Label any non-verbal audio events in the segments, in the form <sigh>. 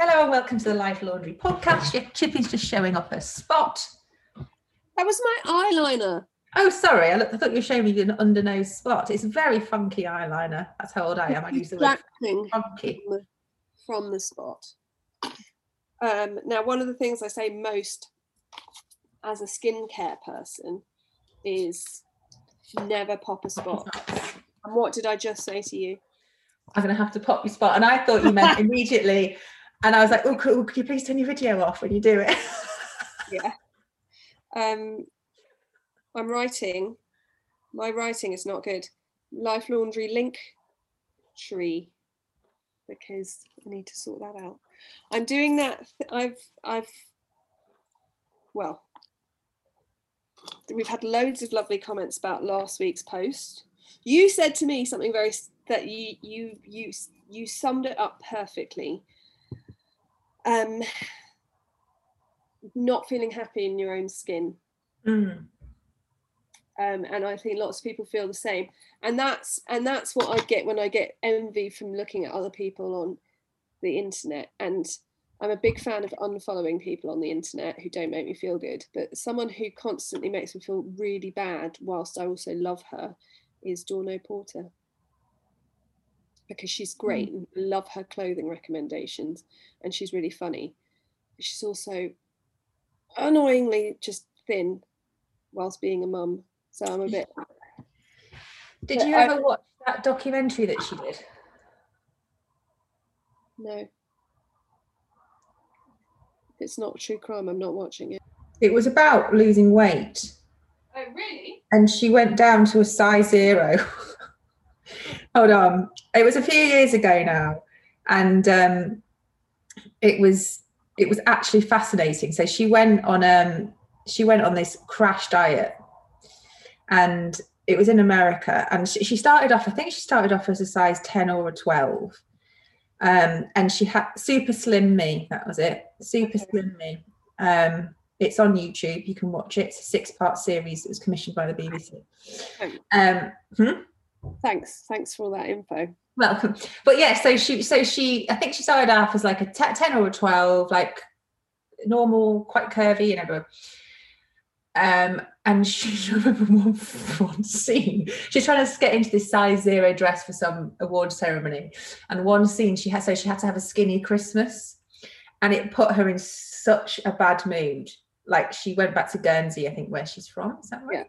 Hello and welcome to the Life Laundry podcast. Chippy's just showing off her spot. That was my eyeliner. Oh, sorry. I, I thought you were showing me an under nose spot. It's very funky eyeliner. That's how old I am. I use the word funky. from the, from the spot. Um, now, one of the things I say most as a skincare person is never pop a spot. And what did I just say to you? I'm going to have to pop your spot. And I thought you meant <laughs> immediately. And I was like, oh, cool. Could you please turn your video off when you do it? <laughs> Yeah. Um, I'm writing. My writing is not good. Life Laundry link tree because I need to sort that out. I'm doing that. I've I've well, we've had loads of lovely comments about last week's post. You said to me something very that you you you you summed it up perfectly. Um, not feeling happy in your own skin Mm. um, and I think lots of people feel the same. And that's and that's what I get when I get envy from looking at other people on the internet. And I'm a big fan of unfollowing people on the internet who don't make me feel good. But someone who constantly makes me feel really bad, whilst I also love her, is Dawn O'Porter. Because she's hmm. great and love her clothing recommendations, and she's really funny. She's also annoyingly just thin whilst being a mum. So I'm a hmm. bit Did you I- ever watch that documentary that she did? no. It's not true crime, I'm not watching it. It was about losing weight. Oh really? and she went down to a size zero. <laughs> Hold on, it was a few years ago now, and um, it was it was actually fascinating. So she went on um she went on this crash diet, and it was in America, and she, she started off. I think she started off as a size ten or a twelve. Um, and she had super slim me. That was it. Super slim me. Um, it's on YouTube. You can watch it. It's a six-part series that was commissioned by the BBC. Um, hmm? Thanks. Thanks for all that info. Welcome. But yeah, so she, so she, I think she started off as like a ten or a twelve, like normal, quite curvy, you know. Um, and <laughs> she I remember one, one scene. She's trying to get into this size zero dress for some award ceremony, and one scene she had, so she had to have a skinny Christmas, and it put her in such a bad mood. Like she went back to Guernsey, I think, where she's from. Is that right?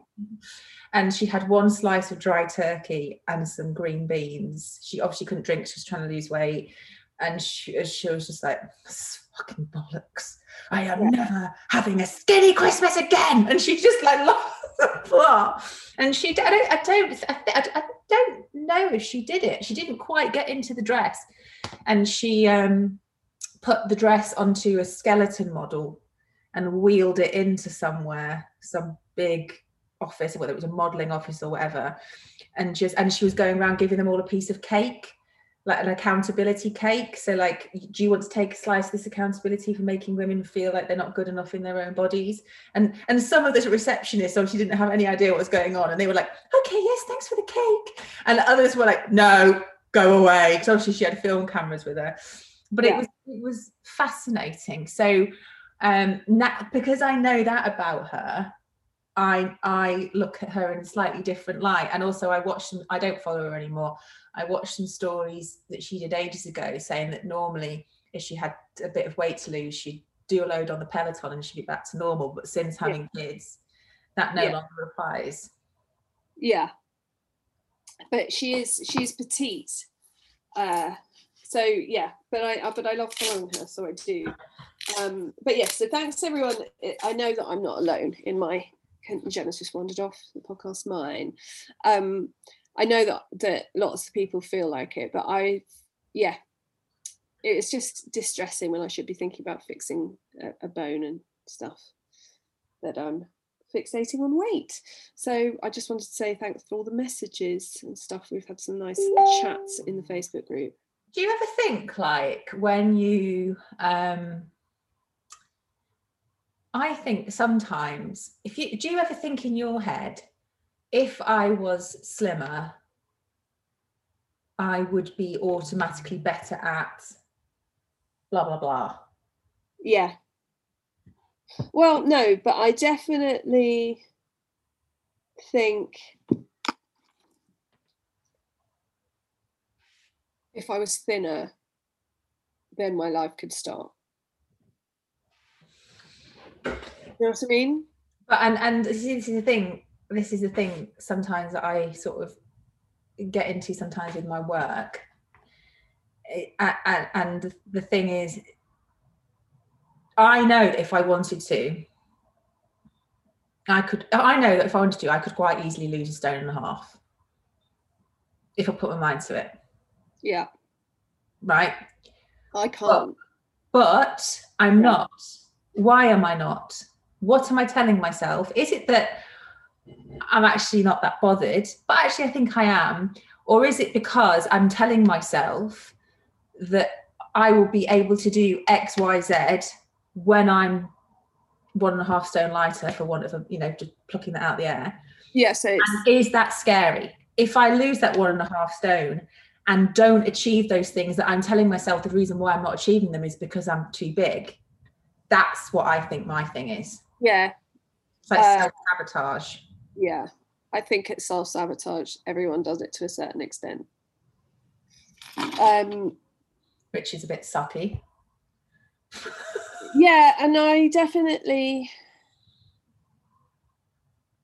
And she had one slice of dry turkey and some green beans. She obviously couldn't drink; she was trying to lose weight, and she, she was just like, "This "Fucking bollocks! I am Yeah. never having a skinny Christmas again." And she just like lost the plot. And she, I don't, I don't, I, I, I don't know if she did it. She didn't quite get into the dress, and she um put the dress onto a skeleton model and wheeled it into somewhere, some big office, whether it was a modeling office or whatever, and just and she was going around giving them all a piece of cake, like an accountability cake. So like, do you want to take a slice of this accountability for making women feel like they're not good enough in their own bodies? And and some of the receptionists obviously didn't have any idea what was going on, and they were like, okay, yes, thanks for the cake, and others were like, no, go away, because obviously she had film cameras with her. But it was it was fascinating. So um na- because I know that about her, I I look at her in a slightly different light. And also I watch some I don't follow her anymore. I watched some stories that she did ages ago saying that normally if she had a bit of weight to lose, she'd do a load on the Peloton and she'd be back to normal. But since Yeah. having kids, that no Yeah. longer applies. Yeah. But she is she's petite. Uh so yeah, but I but I love following her, so I do. Um but yes, so thanks everyone. I know that I'm not alone in my Jenna's just wandered off the podcast mine. Um I know that that lots of people feel like it, but I yeah. It's just distressing when I should be thinking about fixing a, a bone and stuff that I'm fixating on weight. So I just wanted to say thanks for all the messages and stuff. We've had some nice chats in the Facebook group. Do you ever think like when you um I think sometimes if you do you ever think in your head if I was slimmer I would be automatically better at blah blah blah. Yeah. Well, no, but I definitely think if I was thinner, then my life could start. You know what I mean? But and and this is the thing. This is the thing. Sometimes that I sort of get into sometimes with my work. And, and the thing is, I know that if I wanted to, I could. I know that if I wanted to, I could quite easily lose a stone and a half if I put my mind to it. Yeah. Right. I can't. But, but I'm not. Why am I not? What am I telling myself? Is it that I'm actually not that bothered, but actually I think I am? Or is it because I'm telling myself that I will be able to do X, Y, Z when I'm one and a half stone lighter, for want of a, you know, just plucking that out of the air? Yeah. So is that scary? If I lose that one and a half stone and don't achieve those things that I'm telling myself the reason why I'm not achieving them is because I'm too big, that's what I think my thing is. Yeah. It's like uh, self sabotage. Yeah. I think it's self sabotage. Everyone does it to a certain extent. Um, Which is a bit sucky. <laughs> yeah. And I definitely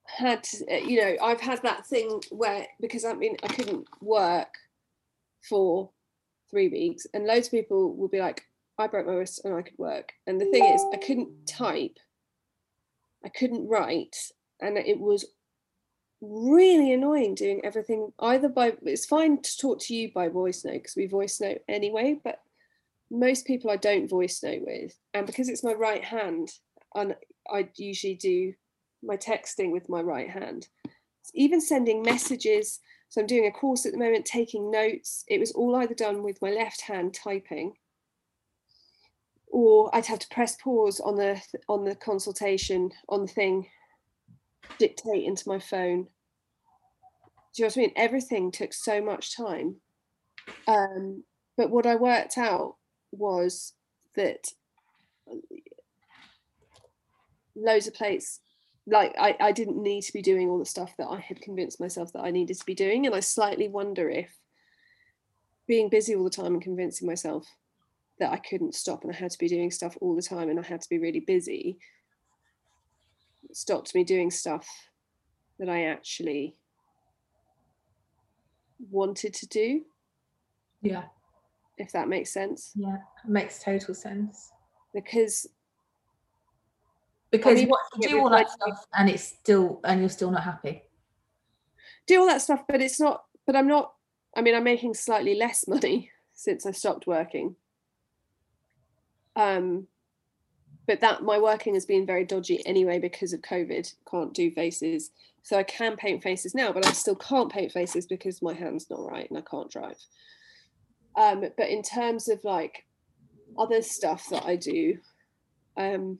had, you know, I've had that thing where, because I mean, I couldn't work for three weeks, and loads of people will be like, I broke my wrist and I could work. And the thing is, I couldn't type, I couldn't write, and it was really annoying doing everything either by it's fine to talk to you by voice note because we voice note anyway but most people i don't voice note with. And because it's my right hand and i usually do my texting with my right hand. Even sending messages. So i'm doing a course at the moment taking notes. It was all either done with my left hand typing or I'd have to press pause on the on the consultation on the thing, dictate into my phone. Do you know what I mean? Everything took so much time. Um, but what I worked out was that loads of plates like I, I didn't need to be doing all the stuff that I had convinced myself that I needed to be doing. And I slightly wonder if being busy all the time and convincing myself that I couldn't stop and I had to be doing stuff all the time and I had to be really busy stopped me doing stuff that I actually wanted to do. Yeah. If that makes sense. Yeah, makes total sense. Because because I mean, what you do all that stuff and it's still and you're still not happy. Do all that stuff, but it's not but I'm not I mean I'm making slightly less <laughs> money since I stopped working um, but that my working has been very dodgy anyway because of COVID. Can't do faces, so I can paint faces now, but I still can't paint faces because my hand's not right and I can't drive. Um, but in terms of like other stuff that I do, um,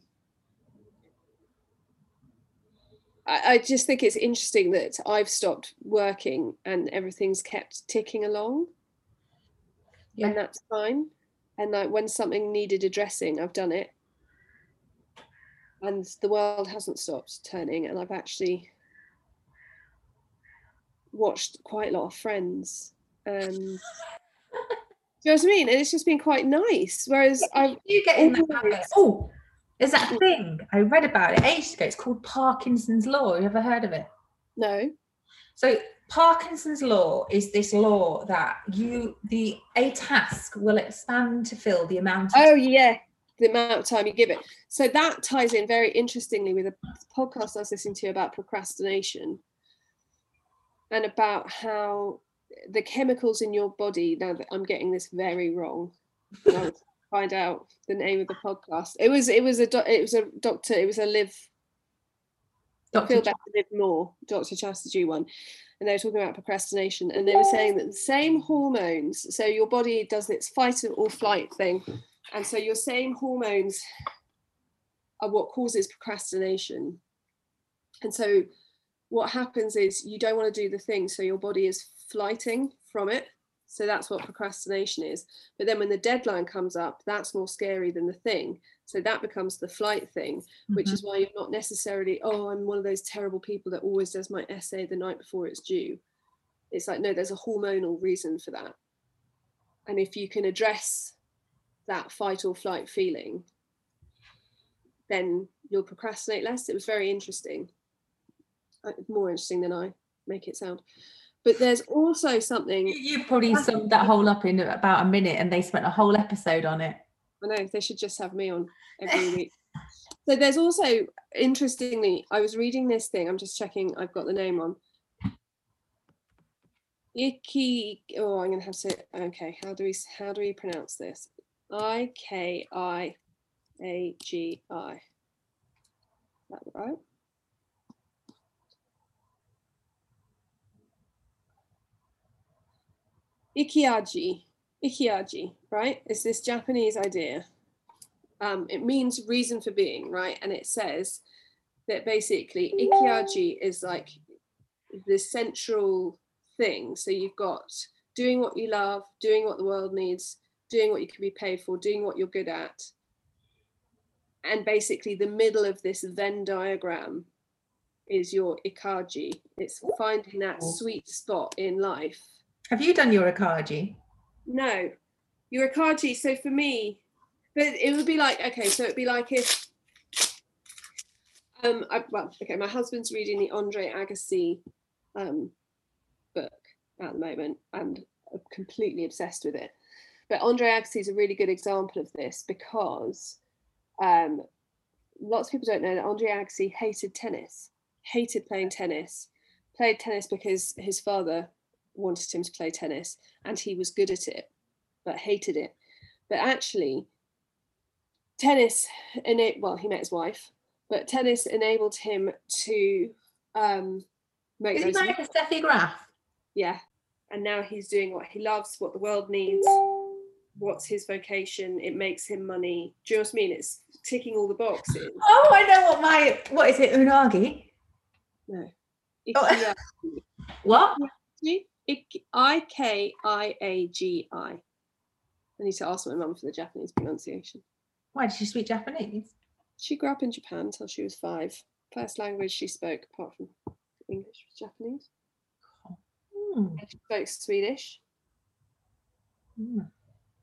I, I just think it's interesting that I've stopped working and everything's kept ticking along, yeah. and that's fine and like when something needed addressing i've done it and the world hasn't stopped turning and i've actually watched quite a lot of friends um <laughs> do you know what I mean? And it's just been quite nice. Whereas I you get in habit. Oh, there's that thing I read about it ages ago. It's called Parkinson's law. You ever heard of it? No. So Parkinson's law is this law that you the a task will expand to fill the amount. oh yeah, the amount of time you give it. So that ties in very interestingly with a podcast I was listening to about procrastination and about how the chemicals in your body. Now that I'm getting this very wrong, find out the name of the podcast. It was it was a it was a doctor. It was a live. Dr. Feel better, live more. Dr. Chatterjee one and they were talking about procrastination and they were saying that the same hormones so your body does its fight or flight thing and so your same hormones are what causes procrastination. And so what happens is you don't want to do the thing so your body is flighting from it So that's what procrastination is. But then when the deadline comes up, that's more scary than the thing. So that becomes the flight thing, which Mhm. is why you're not necessarily, oh, I'm one of those terrible people that always does my essay the night before it's due. It's like, no, there's a hormonal reason for that. And if you can address that fight or flight feeling, then you'll procrastinate less. It was very interesting, Uh, more interesting than I make it sound. But there's also something you probably summed that whole up in about a minute, and they spent a whole episode on it. I know they should just have me on every week. So there's also interestingly, I was reading this thing. I'm just checking. I've got the name on. Iki. Oh, I'm gonna have to. Okay, how do we how do we pronounce this? I K I A G I. That right? Ikiaji. Ikiaji, right? Is this Japanese idea? Um, it means reason for being, right? And it says that basically Ikiaji is like the central thing. So you've got doing what you love, doing what the world needs, doing what you can be paid for, doing what you're good at. And basically, the middle of this Venn diagram is your Ikaji. It's finding that sweet spot in life Have you done your Akaji? no, your Akaji. So for me, but it would be like okay, so it'd be like if um, I, well, okay, my husband's reading the Andre Agassi um book at the moment, and I'm completely obsessed with it. But Andre Agassi is a really good example of this because um, lots of people don't know that Andre Agassi hated tennis, hated playing tennis, played tennis because his father wanted him to play tennis and he was good at it, but hated it. But actually, tennis, ena- well, he met his wife, but tennis enabled him to um, make Is he married to Steffi Graf? yeah. And now he's doing what he loves, what the world needs, what's his vocation. It makes him money. Do you know what I mean? It's ticking all the boxes. Oh, I know what my what is it? Unagi? No. Oh. <laughs> What? I K I A G I. I need to ask my mum for the Japanese pronunciation. Why did she speak Japanese? She grew up in Japan till she was five. First language she spoke, apart from English, was Japanese. And she spoke Swedish. Hmm.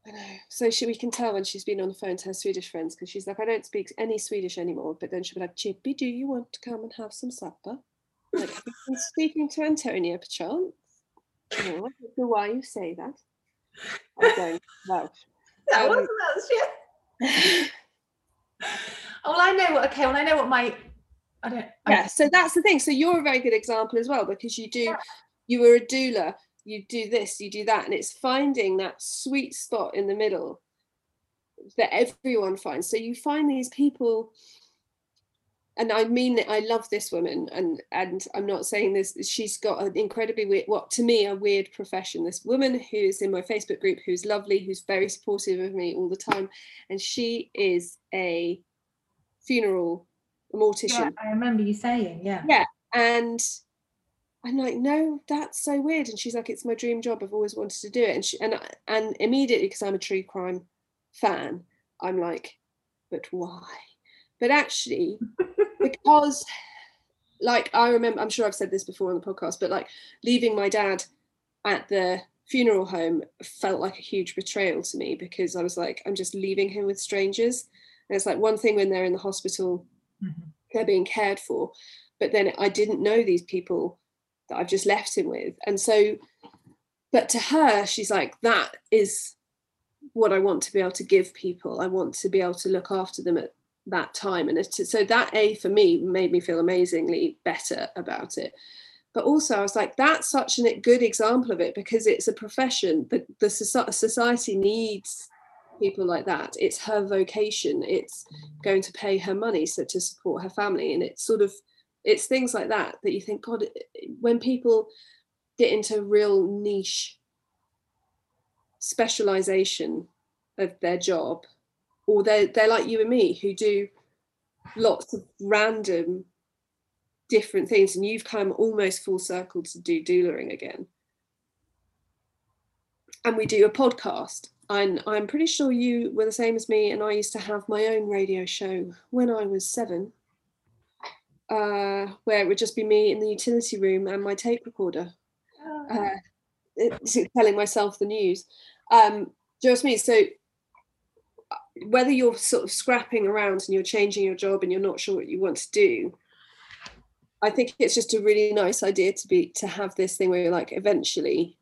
I know. So she, we can tell when she's been on the phone to her Swedish friends because she's like, I don't speak any Swedish anymore. But then she'll be like, Chippy, do you want to come and have some supper? I'm Like, been speaking to Antonia, perchance? No, I don't know why you say that. I'm going, <laughs> no. That Um, wasn't that shit. Well, I know what. Okay, well, I know what my. I don't. I- yeah so that's the thing so you're a very good example as well because you do Yeah. you were a doula you do this you do that and it's finding that sweet spot in the middle that everyone finds so you find these people and i mean it, i love this woman and and i'm not saying this she's got an incredibly weird what to me a weird profession this woman who's in my facebook group who's lovely who's very supportive of me all the time and she is a funeral mortician yeah, I remember you saying, yeah. Yeah. and I'm like, no, that's so weird. And she's like, it's my dream job. I've always wanted to do it. And she and and immediately because I'm a true crime fan, I'm like, but why? But actually, <laughs> because like I remember, I'm sure I've said this before on the podcast, but like leaving my dad at the funeral home felt like a huge betrayal to me because I was like, I'm just leaving him with strangers. And it's like one thing when they're in the hospital Mhm. they're being cared for but then i didn't know these people that i've just left him with and so but to her she's like that is what i want to be able to give people i want to be able to look after them at that time and it's, so that a for me made me feel amazingly better about it. But also i was like that's such a good example of it because it's a profession the, the society needs people like that. It's her vocation. It's going to pay her money so to support her family. And it's sort of it's things like that that you think god when people get into real niche specialization of their job or they're, they're like you and me who do lots of random different things and you've come almost full circle to do doulaing again and we do a podcast. And I'm pretty sure you were the same as me, and I used to have my own radio show when I was seven, uh, where it would just be me in the utility room and my tape recorder, uh, <laughs> telling myself the news. Um, do you know what I mean? So whether you're sort of scrapping around and you're changing your job and you're not sure what you want to do, I think it's just a really nice idea to be to have this thing where you're like eventually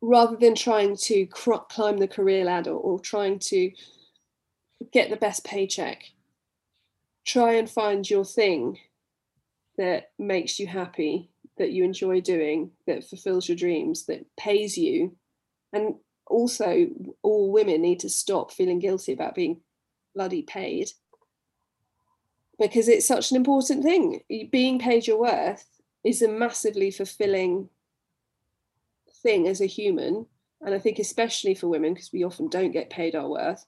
rather than trying to cr- climb the career ladder or trying to get the best paycheck try and find your thing that makes you happy that you enjoy doing that fulfills your dreams that pays you and also all women need to stop feeling guilty about being bloody paid. Because it's such an important thing. Being paid your worth is a massively fulfilling thing as a human. And i think especially for women because we often don't get paid our worth.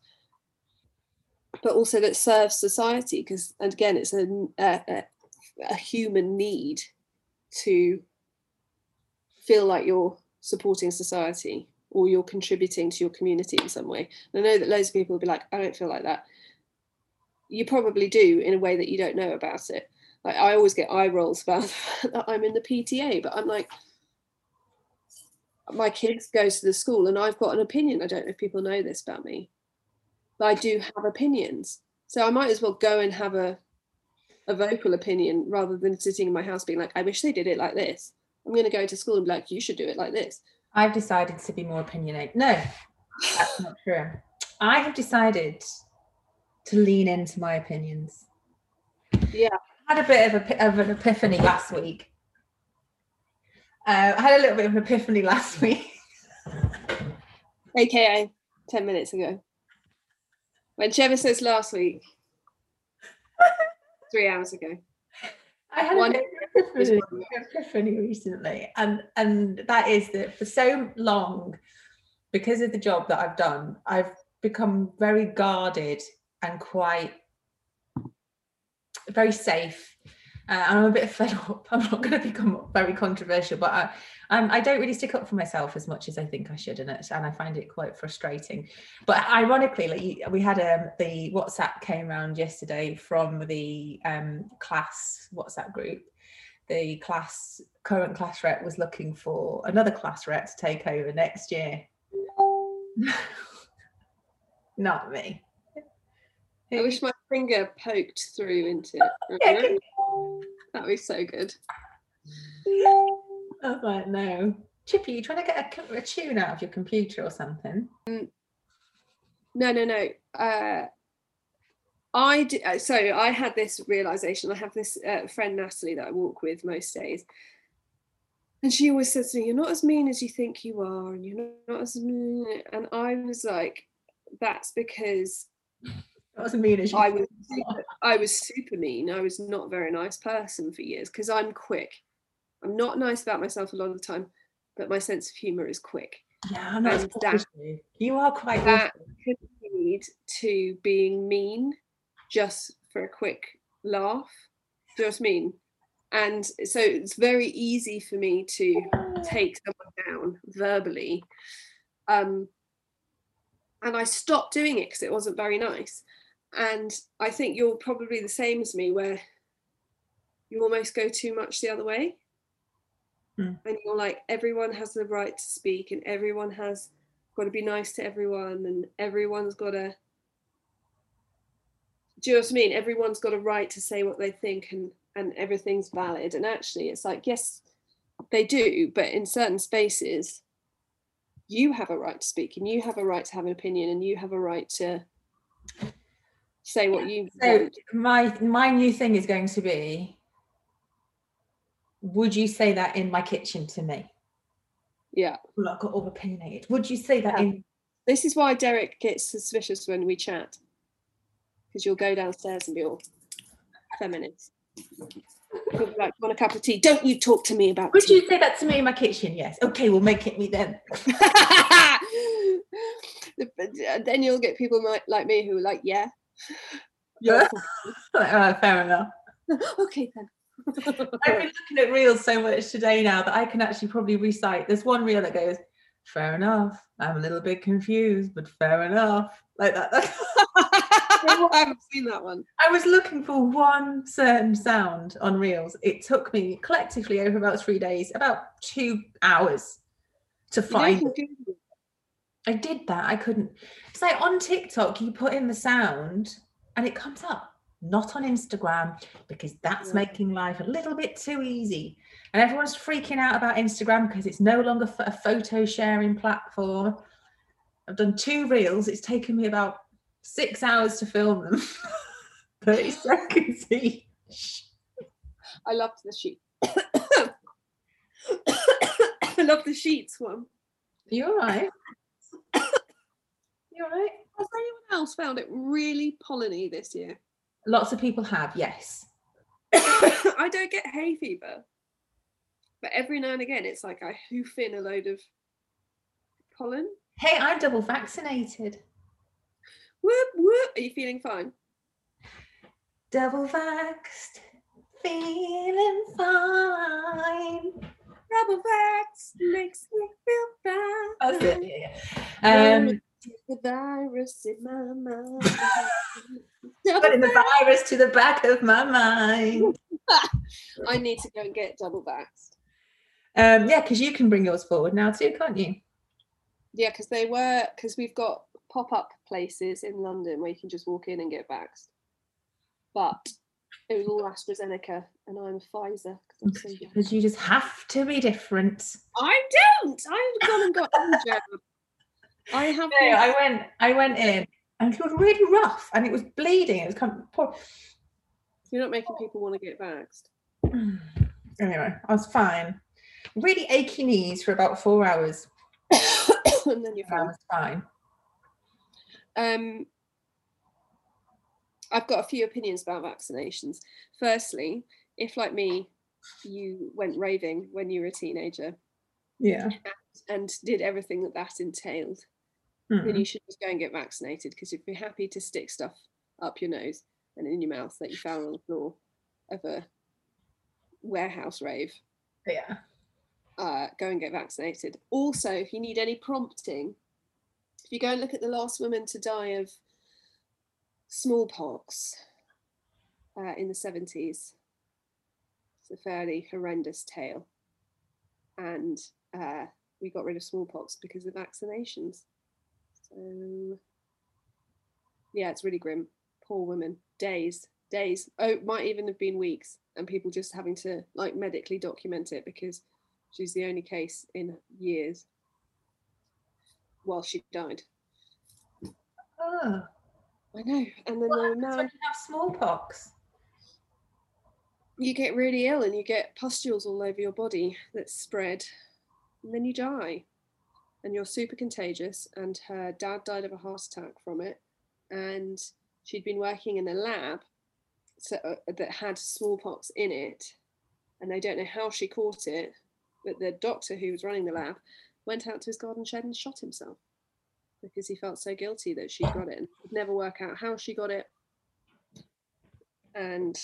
But also that serves society because and again it's a, a, a human need to feel like you're supporting society or you're contributing to your community in some way and i know that loads of people will be like i don't feel like that you probably do in a way that you don't know about it like i always get eye rolls about <laughs> that i'm in the pta but i'm like my kids go to the school and I've got an opinion. I don't know if people know this about me, but I do have opinions. So I might as well go and have a a vocal opinion rather than sitting in my house being like, I wish they did it like this. I'm going to go to school and be like, you should do it like this. I've decided to be more opinionated. No, that's not true. I have decided to lean into my opinions. Yeah. I had a bit of, a, of an epiphany last week. Uh, I had a little bit of an epiphany last <laughs> week. AKA 10 minutes ago. When Trevor says last week, <laughs> three hours ago. I had One- a bit of an epiphany, epiphany recently, and and that is that for so long, because of the job that I've done, I've become very guarded and quite very safe. Uh, and I'm a bit <laughs> fed up. I'm not going to become very controversial, but I, um, I don't really stick up for myself as much as I think I should, and, it, and I find it quite frustrating. But ironically, like we had um, the WhatsApp came around yesterday from the um, class WhatsApp group. The class current class rep was looking for another class rep to take over next year. <laughs> Not me. I wish my finger poked through into Yeah, it. can- That would be so good. I was like, no. Chippy, you trying to get a, a tune out of your computer or something? No, no, no. Uh, I d- uh, so I had this realization. I have this uh, friend Natalie that I walk with most days, and she always says to me, "You're not as mean as you think you are, and you're not as." mean." And I was like, "That's because Mean as you I was super, I was super mean. I was not a very nice person for years because I'm quick. I'm not nice about myself a lot of the time, but my sense of humor is quick. Yeah, I'm not as and posh that- you. You are quite that could lead to being mean just for a quick laugh. Do you know what I mean? And so it's very easy for me to take someone down verbally. Um, and I stopped doing it because it wasn't very nice. And I think you're probably the same as me, where you almost go too much the other way. Hmm. And you're like, everyone has the right to speak, and everyone has got to be nice to everyone, and everyone's got to. Do you know what I mean? Everyone's got a right to say what they think, and and everything's valid. And actually, it's like, yes, they do, but in certain spaces, you have a right to speak, and you have a right to have an opinion, and you have a right to say what you So want. my my new thing is going to be would you say that in my kitchen to me? Yeah. Well, I've got all opinionated. Would you say that Yeah. in This is why Derek gets suspicious when we chat. Because you'll go downstairs and be all feminist. Be like, want a cup of tea? Don't you talk to me about would tea. you say that to me in my kitchen? Yes. Okay, we'll make it me then. <laughs> Uh, then you'll get people like, like me who are like, yeah. Yeah. <laughs> Uh, fair enough. <laughs> okay then. <laughs> I've been looking at reels so much today now that I can actually probably recite. There's one reel that goes, fair enough. I'm a little bit confused, but fair enough. Like that. I haven't seen that one. I was looking for one certain sound on Reels. It took me collectively over about three days, about two hours to You know, find. you can Google I did that. I couldn't. It's like on TikTok, you put in the sound and it comes up. Not on Instagram because that's Yeah. making life a little bit too easy. And everyone's freaking out about Instagram because it's no longer a photo sharing platform. I've done two reels. It's taken me about six hours to film them, <laughs> 30 seconds each. I loved the sheet. <coughs> <coughs> I love the sheets one. You all right? You all right? Has anyone else found it really polleny this year? Lots of people have, yes. <coughs> I don't get hay fever, but every now and again it's like I hoof in a load of pollen. Hey, I'm double vaccinated. Whoop whoop. Are you feeling fine? Double vaxxed, feeling fine. Double vax makes me feel fine. That's it. Yeah, yeah. Um, The virus in my mind. putting the virus to the back of my mind. <laughs> I need to go and get double vaxxed. Um, yeah, because you can bring yours forward now too, can't you? Yeah, because they were because we've got pop up places in London where you can just walk in and get vaxxed. But it was all AstraZeneca, and I'm a Pfizer because I'm so <laughs> young. Because you just have to be different. I don't. I've gone and got the jab. I have. No, I went, I went in, and it was really rough, and it was bleeding. It was kind of poor. You're not making people want to get vaxxed. <sighs> Anyway, I was fine. Really achy knees for about four hours. <coughs> and then you're And I fine. was fine. Um, I've got a few opinions about vaccinations. Firstly, if like me, you went raving when you were a teenager Yeah. and did everything that that entailed, then Mm. you should just go and get vaccinated because you'd be happy to stick stuff up your nose and in your mouth that you found on the floor of a warehouse rave, Yeah. uh, go and get vaccinated. Also, if you need any prompting, if you go and look at the last woman to die of smallpox uh, in the 70s, it's a fairly horrendous tale. And uh, we got rid of smallpox because of vaccinations. So, yeah, it's really grim. Poor women. Days, days. Oh, it might even have been weeks, and people just having to like medically document it because she's the only case in years while she died. Oh. I know. And then What now when you have smallpox? you get really ill and you get pustules all over your body that spread, and then you die. And you're super contagious. And her dad died of a heart attack from it. And she'd been working in a lab so, uh, that had smallpox in it. And they don't know how she caught it, but the doctor who was running the lab went out to his garden shed and shot himself because he felt so guilty that she got it and could never work out how she got it. And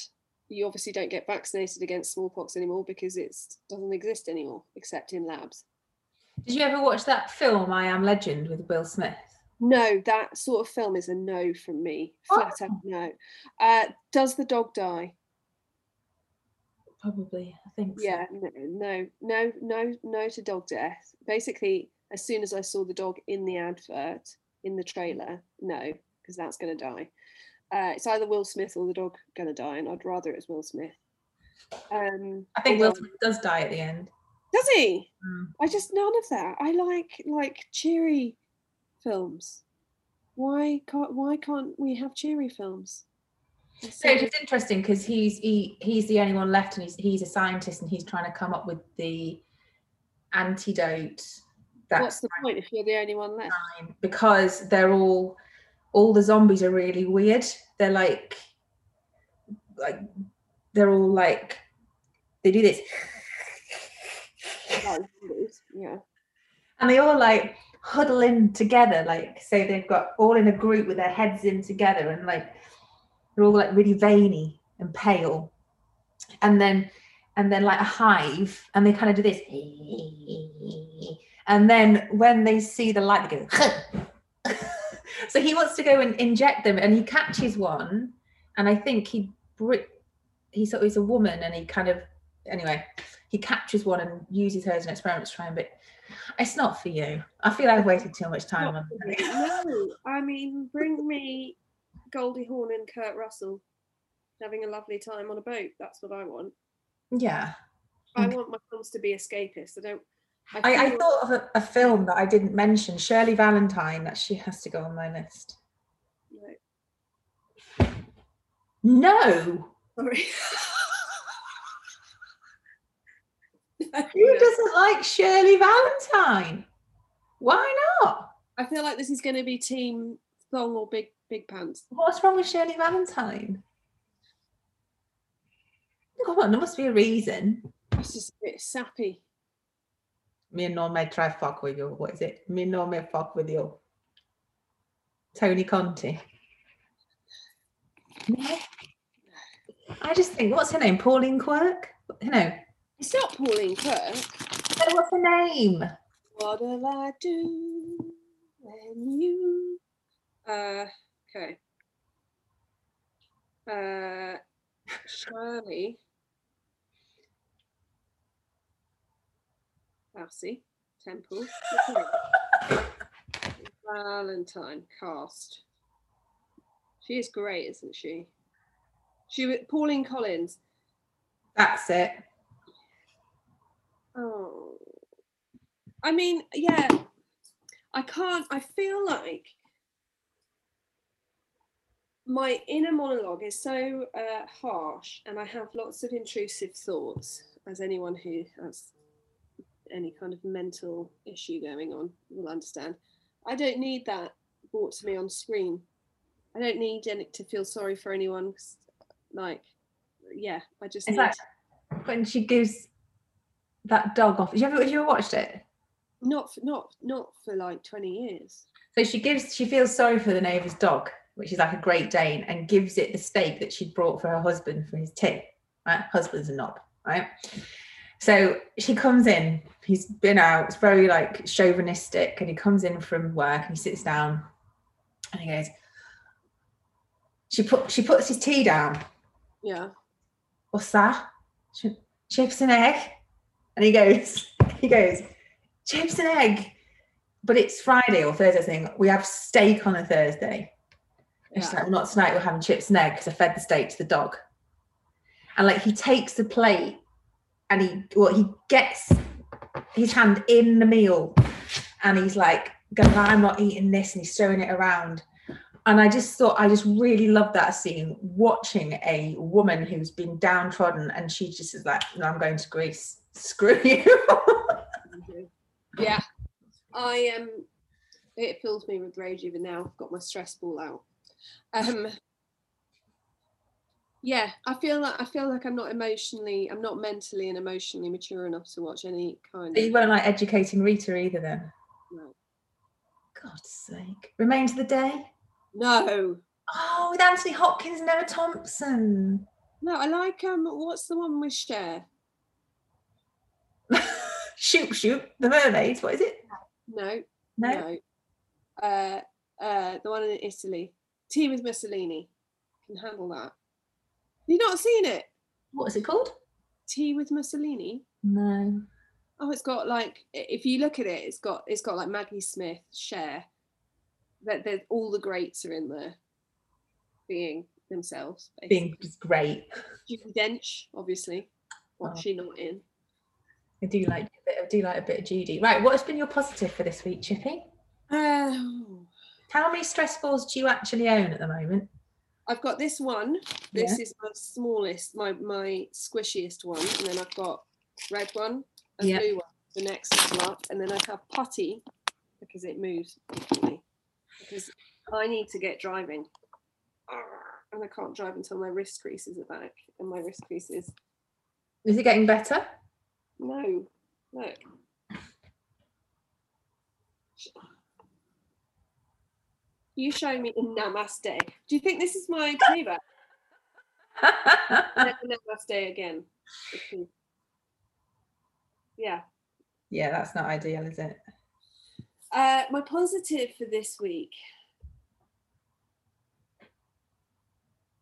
you obviously don't get vaccinated against smallpox anymore because it doesn't exist anymore except in labs. Did you ever watch that film I Am Legend with Will Smith? No, that sort of film is a no from me. Flat out no. Uh, does the dog die? Probably, I think. so. Yeah, no, no, no, no, no to dog death. Basically, as soon as I saw the dog in the advert, in the trailer, no, because that's going to die. Uh, it's either Will Smith or the dog going to die, and I'd rather it was Will Smith. Um, I think Will Smith does die at the end. Does he? Mm. I just none of that. I like like cheery films. Why can't why can't we have cheery films? So so it's interesting because he's he he's the only one left, and he's he's a scientist, and he's trying to come up with the antidote. That's what's the point if you're the only one left? because they're all all the zombies are really weird. They're like like they're all like they do this yeah. and they all like huddle in together like so they've got all in a group with their heads in together and like they're all like really veiny and pale and then and then like a hive and they kind of do this And then when they see the light, they go. So he wants to go and inject them, and he catches one, and I think he he sort of is a woman, and he kind of anyway he captures one and uses her as an experiment to try and but it's not for you. I feel I've wasted too much time on. No, I mean, bring me Goldie Hawn and Kurt Russell having a lovely time on a boat. That's what I want. Yeah. I Okay. want my films to be escapist. I don't. I, I, I thought of a, a film that I didn't mention, Shirley Valentine, that she has to go on my list. no, No. sorry. <laughs> <laughs> Who doesn't like Shirley Valentine? Why not? I feel like this is going to be team thong or big big pants. What's wrong with Shirley Valentine? Come on, there must be a reason. It's just a bit sappy. Me no me try fuck with you. What is it? Me no me fuck with you. Tony Conti. No. I just think, what's her name? Pauline Quirk? You know, It's not Pauline Quirk. no, what's her name? What'll I do when you? Uh, okay. Uh, Shirley. Bassey, Temple. <laughs> Valentine cast. She is great, isn't she? She was Pauline Collins. That's it. Oh, I mean, yeah, I can't. I feel like my inner monologue is so uh, harsh, and I have lots of intrusive thoughts. As anyone who has any kind of mental issue going on will understand. I don't need that brought to me on screen. I don't need any, to feel sorry for anyone. Like, yeah, I just need. like when she gives that dog off. Have you ever, have you ever watched it? not for, not not for like 20 years So she gives, she feels sorry for the neighbour's dog, which is like a Great Dane, and gives it the steak that she'd brought for her husband for his tea. Right, husband's a knob, right? So she comes in. He's been out. It's very like chauvinistic, and he comes in from work and he sits down, and he goes. She put she puts his tea down. yeah What's that? Ch- Chips and egg, and he goes. <laughs> He goes chips and egg. But it's Friday or Thursday thing. We have steak on a Thursday. And she's like, well, not tonight. We're having chips and egg because I fed the steak to the dog. And like he takes the plate and he well he gets his hand in the meal and he's like I'm not eating this, and he's throwing it around. And I just thought I just really loved that scene, watching a woman who's been downtrodden and she just is like, No, I'm going to Greece. <laughs> Screw you. yeah i um it fills me with rage even now i've got my stress ball out um yeah i feel like i feel like i'm not emotionally i'm not mentally and emotionally mature enough to watch any kind of you weren't like educating Rita either then. no, God's sake. Remains of the day. no Oh, with Anthony Hopkins and Emma Thompson. no i like um what's the one with Cher? <laughs> shoot, shoot. The mermaids. What is it? no No. no uh uh the one in italy tea with mussolini can handle that you not seen it What is it called? tea with mussolini No. Oh, it's got like if you look at it, it's got it's got like Maggie Smith, Cher. That that all the greats are in there, being themselves. Being just great. Judi Dench, obviously. What's Oh. she not in? I do like a bit, I do like a bit of Judy. Right, what has been your positive for this week, Chippy? Oh, How many stress balls do you actually own at the moment? I've got this one. This is my smallest, my my squishiest one, and then I've got red one, a Yeah. blue one, the next up, and then I have putty because it moves differently. Because I need to get driving, and I can't drive until my wrist creases are back, and my wrist creases. Is it getting better? No, look. <laughs> You show me in Namaste. Do you think this is my playback? <laughs> Namaste again. Yeah, yeah, that's not ideal, is it? Uh, my positive for this week.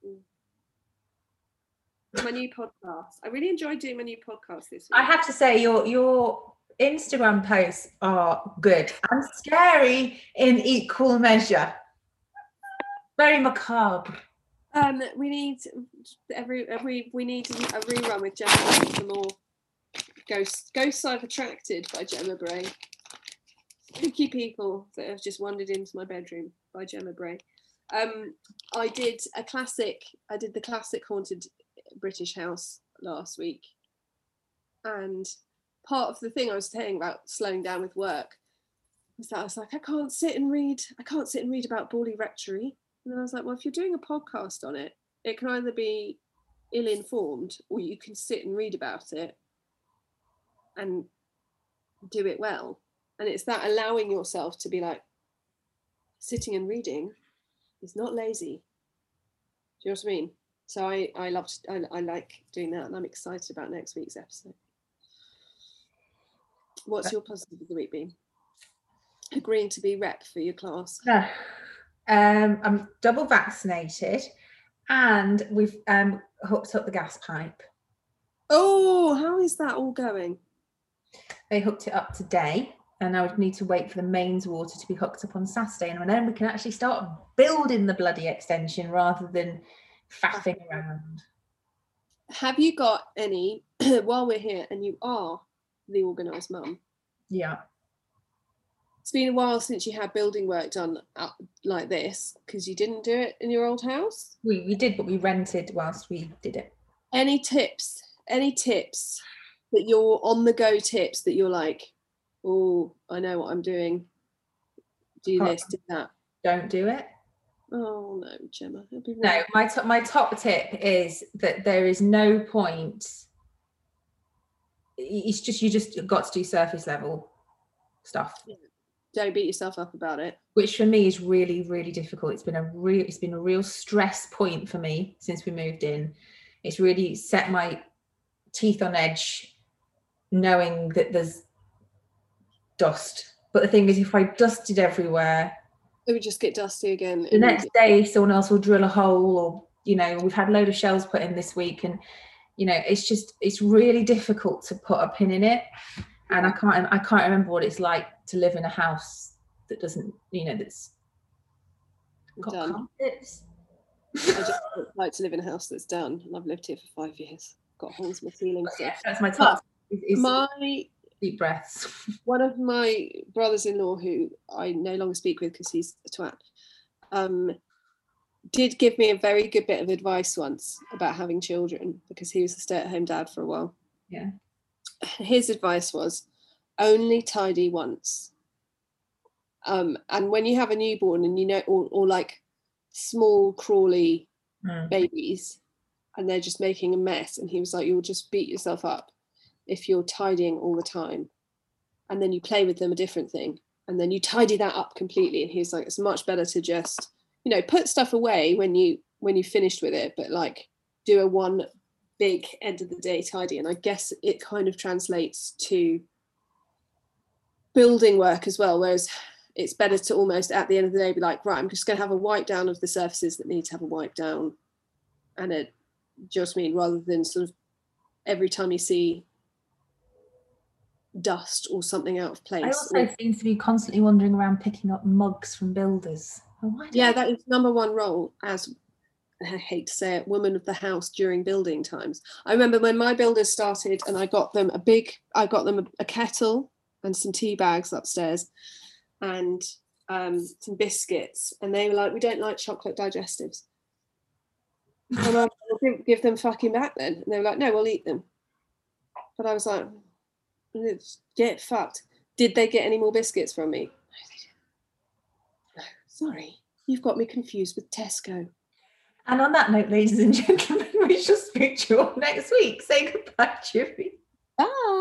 Mm. My new podcast. I really enjoyed doing my new podcast this week. I have to say, your your Instagram posts are good and scary in equal measure. Very macabre. Um, we need every every we need a rerun with Gemma for more ghosts. Ghosts I've attracted by Gemma Bray. Spooky people that have just wandered into my bedroom by Gemma Bray. Um, I did a classic. I did the classic haunted British house last week, and part of the thing I was saying about slowing down with work was that I was like, I can't sit and read. I can't sit and read about Borley Rectory and then I was like, well, if you're doing a podcast on it, it can either be ill informed or you can sit and read about it and do it well. And it's that allowing yourself to be like, sitting and reading is not lazy. Do you know what I mean? So I, I loved, I, I like doing that and I'm excited about next week's episode. What's uh, your positive of the week been? Agreeing to be rep for your class. Yeah. Um, I'm double vaccinated, and we've um, hooked up the gas pipe. Oh, how is that all going? They hooked it up today, and I would need to wait for the mains water to be hooked up on Saturday, and then we can actually start building the bloody extension rather than faffing around. Have you got any <clears throat> while we're here, and you are the organised mum? Yeah it's been a while since you had building work done uh, like this because you didn't do it in your old house. We we did, but we rented whilst we did it. Any tips? Any tips that you're on the go tips that you're like, oh, I know what I'm doing. Do this, do that. Don't do it. Oh no, Gemma. No, my top my top tip is that there is no point. It's just you just got to do surface level stuff. Yeah don't beat yourself up about it. Which for me is really really difficult. It's been a real it's been a real stress point for me since we moved in. It's really set my teeth on edge knowing that there's dust. But the thing is if i dusted everywhere it would just get dusty again. the next day someone else will drill a hole or you know we've had a load of shells put in this week and you know it's just it's really difficult to put a pin in it and I can't I can't remember what it's like to live in a house that doesn't you know that's got done. carpets. I just like to live in a house that's done, and I've lived here for five years. Got holes in the ceiling. Yeah, <laughs> that's my top. my deep breaths. <laughs> One of my brothers-in-law, who I no longer speak with because he's a twat, um, did give me a very good bit of advice once about having children because he was a stay-at-home dad for a while. Yeah his advice was only tidy once. Um, and when you have a newborn and you know, or, or like small crawly mm. babies, and they're just making a mess, and he was like, you'll just beat yourself up if you're tidying all the time. And then you play with them a different thing, and then you tidy that up completely. And he's like, it's much better to just, you know, put stuff away when you when you finished with it, but like do a one big end of the day tidy and i guess it kind of translates to building work as well whereas it's better to almost at the end of the day be like right i'm just going to have a wipe down of the surfaces that need to have a wipe down and it just mean rather than sort of every time you see dust or something out of place. I also or, seem to be constantly wandering around picking up mugs from builders. Oh, yeah, that is number one role as I hate to say it, woman of the house during building times. I remember when my builders started and I got them a big, I got them a, a kettle and some tea bags upstairs and um, some biscuits. And they were like, we don't like chocolate digestives. <laughs> and I give, give them fucking back then. And they were like, no, we'll eat them. But I was like, get fucked. Did they get any more biscuits from me? No, sorry, you've got me confused with Tesco. And on that note, ladies and gentlemen, <laughs> we shall speak to you all next week. Say goodbye, Jimmy. Bye.